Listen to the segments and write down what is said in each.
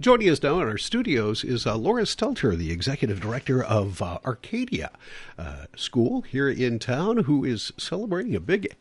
Joining us now in our studios is uh, Laura Stelter, the executive director of uh, Arcadia uh, School here in town, who is celebrating a big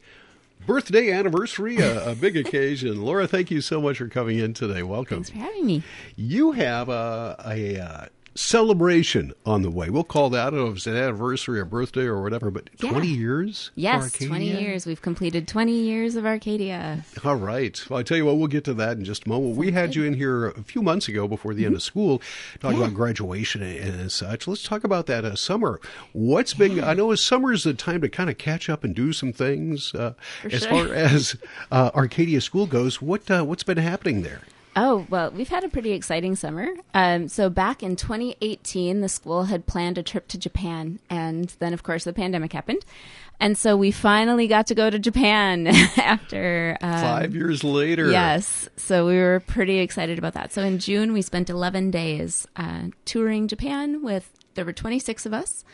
birthday anniversary, a, a, big occasion. Laura, thank you so much for coming in today. Welcome. Thanks for having me. You have a, a, a uh, celebration on the way. We'll call that, I don't know if it's an anniversary or birthday or whatever, but Yeah. 20 years? Yes, Arcadia? 20 years. We've completed 20 years of Arcadia. All right. Well, I tell you what, we'll get to that in just a moment. We had you in here a few months ago before the end of school, talking about graduation and, and such. Let's talk about that uh, summer. What's been? I know summer is the time to kind of catch up and do some things. Uh, as sure. far as uh, Arcadia School goes, what uh, what's been happening there? Oh, well, we've had a pretty exciting summer. Um, so, back in 2018, the school had planned a trip to Japan. And then, of course, the pandemic happened. And so we finally got to go to Japan after. Um, Five years later. Yes. So we were pretty excited about that. So in June, we spent 11 days uh, touring Japan with, there were 26 of us,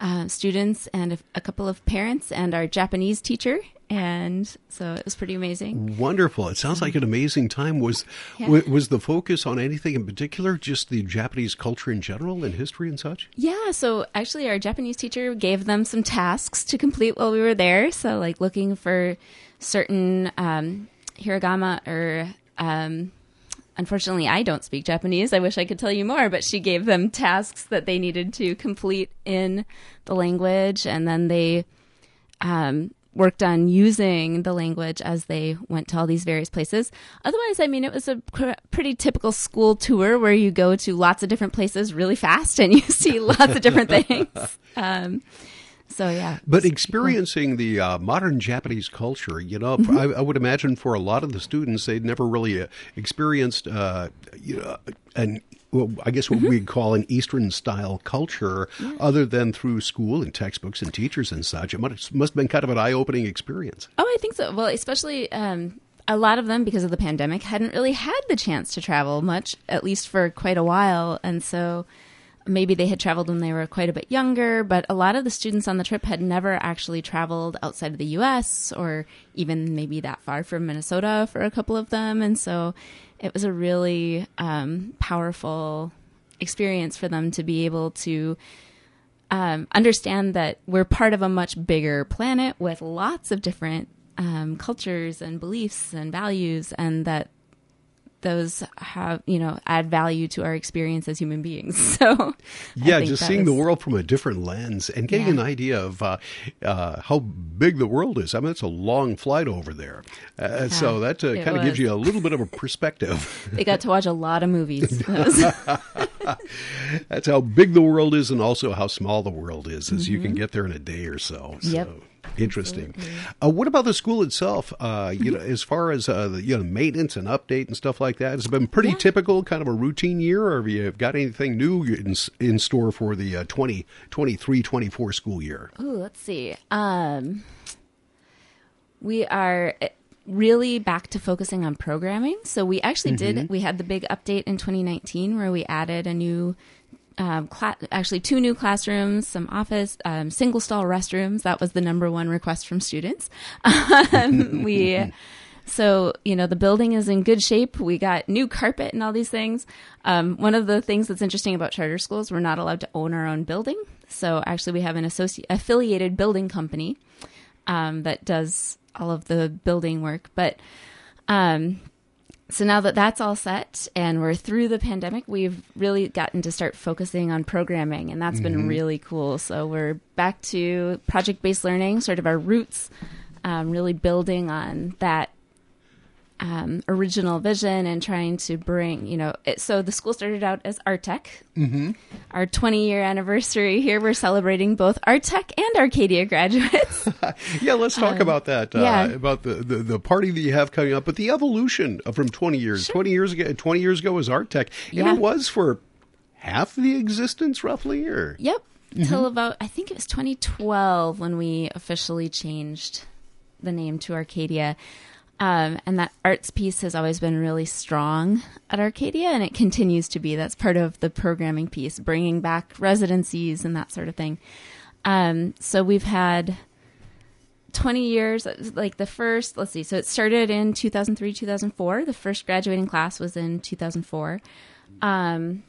uh, students and a, a couple of parents and our Japanese teacher. And so it was pretty amazing. Wonderful. It sounds like an amazing time. Was Yeah. wa- was the focus on anything in particular? Just the Japanese culture in general and history and such? Yeah. So actually, our Japanese teacher gave them some tasks to complete while we were there. So, like looking for certain um, hiragana or. Um, Unfortunately, I don't speak Japanese. I wish I could tell you more, but she gave them tasks that they needed to complete in the language, and then they um, worked on using the language as they went to all these various places. Otherwise, I mean, it was a pr- pretty typical school tour where you go to lots of different places really fast and you see lots of different things. Um, so, yeah. But experiencing the uh, modern Japanese culture, you know, Mm-hmm. I, I would imagine for a lot of the students, they'd never really uh, experienced, uh, you know, an well, I guess Mm-hmm. what we'd call an Eastern style culture, other than through school and textbooks and teachers and such. It must, must have been kind of an eye opening experience. Oh, I think so. Well, especially um, a lot of them, because of the pandemic, hadn't really had the chance to travel much, at least for quite a while. And so maybe they had traveled when they were quite a bit younger, but a lot of the students on the trip had never actually traveled outside of the US or even maybe that far from Minnesota for a couple of them. And so it was a really um, powerful experience for them to be able to um, understand that we're part of a much bigger planet with lots of different um, cultures and beliefs and values, and that those have you know add value to our experience as human beings. So Yeah, just seeing the world from a different lens and getting Yeah. an idea of uh, uh, how big the world is. I mean, it's a long flight over there. Uh, so that uh, kind of gives you a little bit of a perspective. They got to watch a lot of movies. That's how big the world is and also how small the world is, as you can get there in a day or so. so Mm-hmm. Yep. Interesting. Uh, what about the school itself? Uh, you know, as far as uh, the you know maintenance and update and stuff like that, it's it been pretty Yeah. typical, kind of a routine year, or have you got anything new in, in store for the uh, 2023 24 school year? Ooh, let's see. Um, we are uh, really back to focusing on programming. So we actually did. We had the big update in 2019 where we added a new. Um, actually, two new classrooms, some office, um, single stall restrooms. That was the number one request from students. Um, we, so you know, the building is in good shape. We got new carpet and all these things. Um, one of the things that's interesting about charter schools, we're not allowed to own our own building. So actually, we have an associ- affiliated building company um, that does all of the building work. But um, so now that that's all set and we're through the pandemic, we've really gotten to start focusing on programming, and that's been really cool. So we're back to project based learning, sort of our roots, um, really building on that um, original vision and trying to bring, you know, it, so the school started out as Art Tech. Mm-hmm. Our 20 year anniversary here, we're celebrating both Art Tech and Arcadia graduates. Yeah, let's talk about that. Uh, yeah. About the, the, the party that you have coming up, but the evolution from 20 years. 20 years ago, 20 years ago was Art Tech. And Yeah. it was for half the existence, roughly, or? Yep. Till about I think it was 2012 when we officially changed the name to Arcadia. Um, and that arts piece has always been really strong at Arcadia, and it continues to be. That's part of the programming piece, bringing back residencies and that sort of thing. Um, so we've had 20 years, like the first, let's see, so it started in 2003, 2004. The first graduating class was in 2004 um,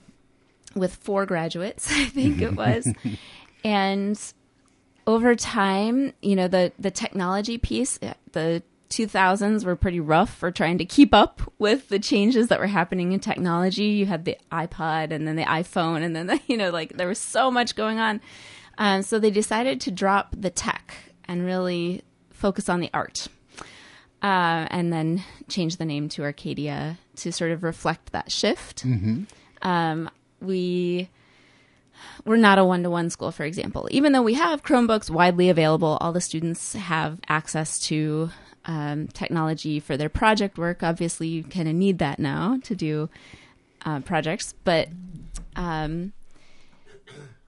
with four graduates, I think it was. and over time, you know, the, the technology piece, the 2000s were pretty rough for trying to keep up with the changes that were happening in technology. You had the iPod and then the iPhone, and then, the, you know, like there was so much going on. Um, so they decided to drop the tech and really focus on the art. Uh, and then change the name to Arcadia to sort of reflect that shift. Mm-hmm. Um, we we're not a one-to-one school for example even though we have chromebooks widely available all the students have access to um, technology for their project work. Obviously you kind of need that now to do uh, projects but um,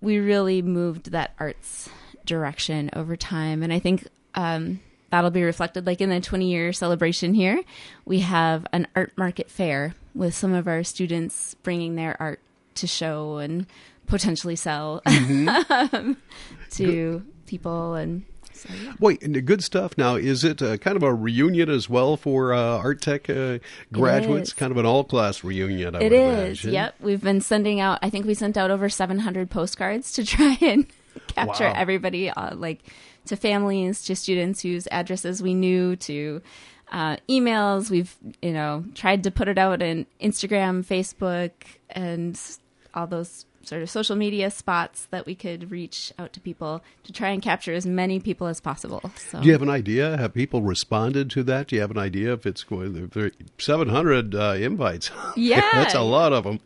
we really moved that arts direction over time. And i think um, that'll be reflected like in the 20 year celebration here. We have an art market fair with some of our students bringing their art to show and potentially sell Mm-hmm. to people and so, yeah. Wait, good stuff now, is it uh, kind of a reunion as well for uh, Art Tech uh, graduates? Kind of an all class reunion, I It would is. imagine. Yep. We've been sending out, I think we sent out over 700 postcards to try and capture Wow. everybody, uh, like to families, to students whose addresses we knew, to uh, emails. We've, you know, tried to put it out in Instagram, Facebook, and all those sort of social media spots that we could reach out to people to try and capture as many people as possible. So Do you have an idea? Have people responded to that? Do you have an idea if it's going? Seven hundred uh, invites. Yeah. that's a lot of them.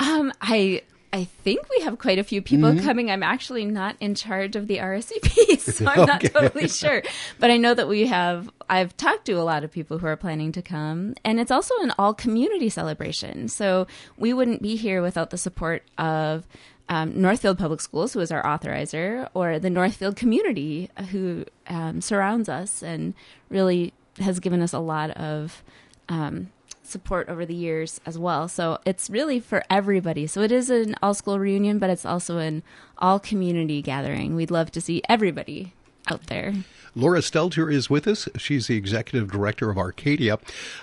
Um, I I think we have quite a few people coming. I'm actually not in charge of the RSVP, so I'm not totally sure. But I know that we have. I've talked to a lot of people who are planning to come, and it's also an all community celebration. So we wouldn't be here without the support of. Um, Northfield Public Schools, who is our authorizer, or the Northfield community, who um, surrounds us and really has given us a lot of um, support over the years as well. So it's really for everybody. So it is an all school reunion, but it's also an all community gathering. We'd love to see everybody out there. Laura Stelter is with us. She's the executive director of Arcadia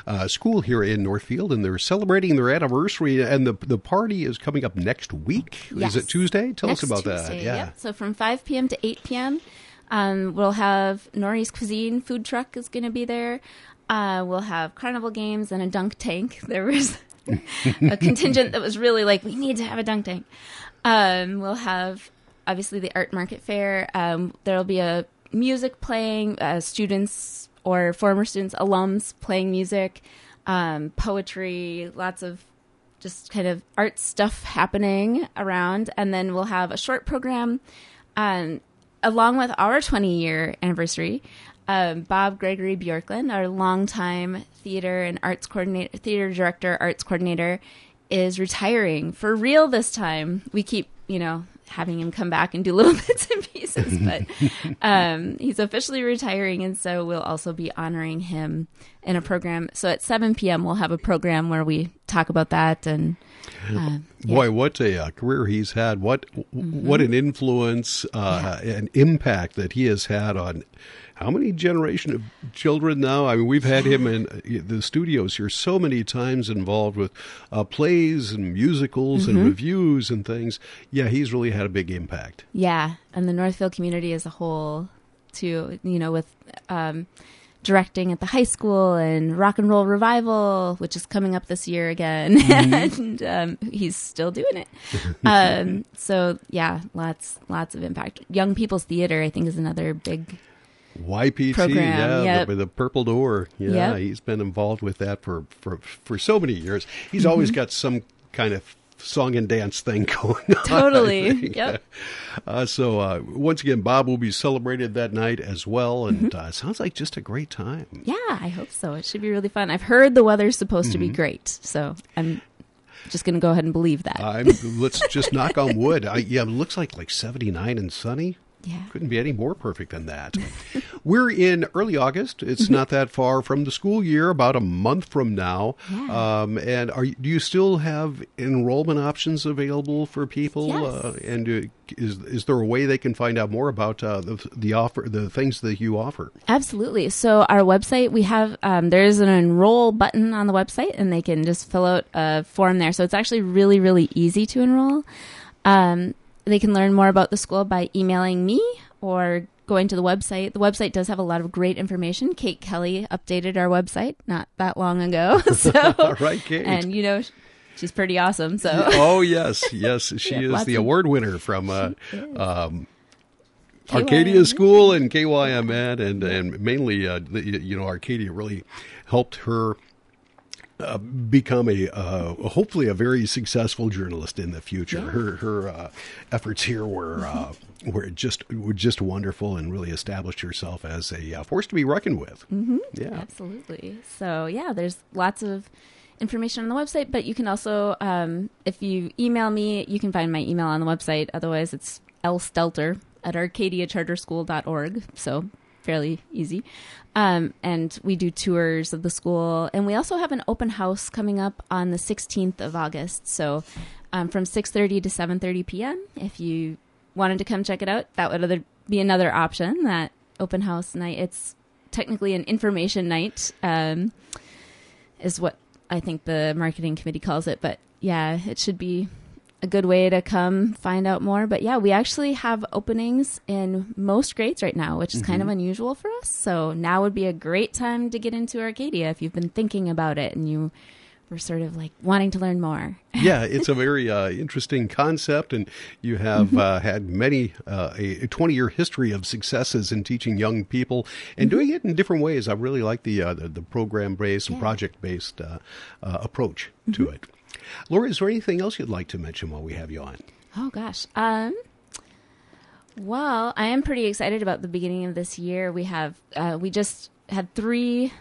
uh, School here in Northfield, and they're celebrating their anniversary. And the the party is coming up next week. Yes. Is it Tuesday? Tell Next us about that. Tuesday, Yeah. yep. So from 5 p.m. to 8 p.m., um, we'll have Nori's Cuisine food truck is going to be there. Uh, we'll have carnival games and a dunk tank. There was a contingent that was really like, we need to have a dunk tank. Um, we'll have obviously the art market fair. Um, there'll be a music playing, uh, students or former students, alums playing music, um, poetry, lots of just kind of art stuff happening around. And then we'll have a short program um, along with our 20 year anniversary. Um, Bob Gregory Bjorklund, our longtime theater and arts coordinator, theater director, arts coordinator, is retiring for real this time. We keep, you know, having him come back and do little bits and pieces, but um, he's officially retiring, and so we'll also be honoring him in a program. So at 7 p.m., we'll have a program where we talk about that and. Uh, yeah. Boy, what a uh, career he's had! What what an influence uh, and impact that he has had on how many generation of children now? I mean, we've had him in uh, the studios here so many times, involved with uh, plays and musicals and reviews and things. Yeah, he's really had a big impact. Yeah, and the Northfield community as a whole, too. You know, with um, directing at the high school and Rock and Roll Revival, which is coming up this year again, and um, he's still doing it. um, so yeah, lots lots of impact. Young People's Theater, I think, is another big. YPT, Program, yeah, yep. the, the Purple Door. Yeah, Yep. he's been involved with that for, for, for so many years. He's always Mm-hmm. got some kind of song and dance thing going on. Totally. Yep. Uh, so uh, once again, Bob will be celebrated that night as well, and Mm-hmm. uh, sounds like just a great time. Yeah, I hope so. It should be really fun. I've heard the weather's supposed to be great, so I'm just going to go ahead and believe that. I'm, let's just knock on wood. I, yeah, it looks like like 79 and sunny. Yeah. Couldn't be any more perfect than that. We're in early August. It's not that far from the school year, about a month from now. Yeah. Um, and are do you still have enrollment options available for people? Yes. Uh, and uh, is is there a way they can find out more about uh, the the offer, the things that you offer? Absolutely. So our website, we have um, there is an enroll button on the website, and they can just fill out a form there. So it's actually really, really easy to enroll. Um, they can learn more about the school by emailing me or going to the website. The website does have a lot of great information. Kate Kelly updated our website not that long ago. So, right, Kate. and you know, she's pretty awesome. So oh yes, yes, she Yeah, is the of- award winner from uh, um. Arcadia School and KYMN, and and mainly, uh, the, you know, Arcadia really helped her. Uh, become a uh, hopefully a very successful journalist in the future. Yeah. Her her uh, efforts here were uh, were just were just wonderful and really established herself as a uh, force to be reckoned with. Mm-hmm. Yeah, Absolutely. So yeah, there's lots of information on the website, but you can also, um, if you email me, you can find my email on the website. Otherwise, it's lstelter at arcadiacharterschool.org. So fairly easy. Um, and we do tours of the school, and we also have an open house coming up on the 16th of August. So um, from 6:30 to 7:30 p.m. If you wanted to come check it out, that would other, be another option. That open house night. It's technically an information night, um, is what I think the marketing committee calls it. But yeah, it should be a good way to come find out more. But yeah, we actually have openings in most grades right now, which is kind of unusual for us. So now would be a great time to get into Arcadia if you've been thinking about it and you were sort of like wanting to learn more. yeah, it's a very uh, interesting concept, and you have uh, had many uh, a twenty year history of successes in teaching young people and doing it in different ways. I really like the uh, the, the program based and Yeah. project based uh, uh, approach to it. Laura, is there anything else you'd like to mention while we have you on? Oh gosh. Um well, I am pretty excited about the beginning of this year. We have uh, we just had three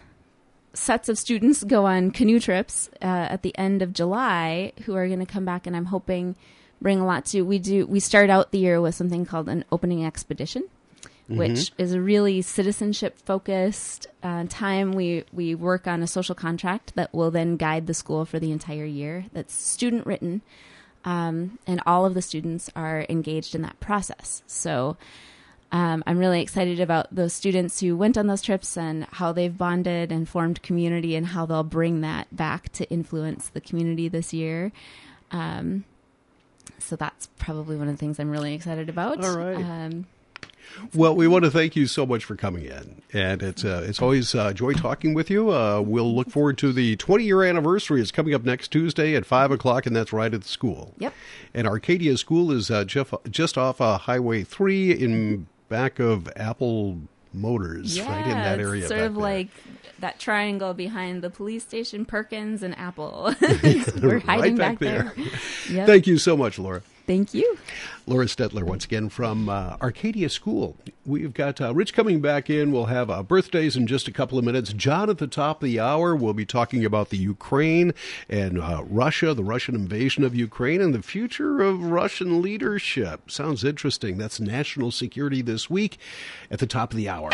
sets of students go on canoe trips uh, at the end of July who are going to come back and I'm hoping bring a lot to we do we start out the year with something called an opening expedition which is a really citizenship focused uh, time we we work on a social contract that will then guide the school for the entire year that's student written um, and all of the students are engaged in that process so um, I'm really excited about those students who went on those trips and how they've bonded and formed community and how they'll bring that back to influence the community this year. Um, so that's probably one of the things I'm really excited about. All right. Well, we want to thank you so much for coming in, and it's uh, it's always uh, joy talking with you. Uh, we'll look forward to the 20 year anniversary. It's coming up next Tuesday at five o'clock, and that's right at the school. Yep. And Arcadia School is uh, just just off uh, Highway three in back of Apple Motors, yeah, right in that area. sort of there. like that triangle behind the police station, Perkins, and Apple. We're hiding right back, back, there. Yep. Thank you so much, Laura. Thank you. Laura Stelter, once again from uh, Arcadia School. We've got uh, Rich coming back in. We'll have uh, birthdays in just a couple of minutes. John at the top of the hour. We'll be talking about the Ukraine and uh, Russia, the Russian invasion of Ukraine, and the future of Russian leadership. Sounds interesting. That's national security this week at the top of the hour.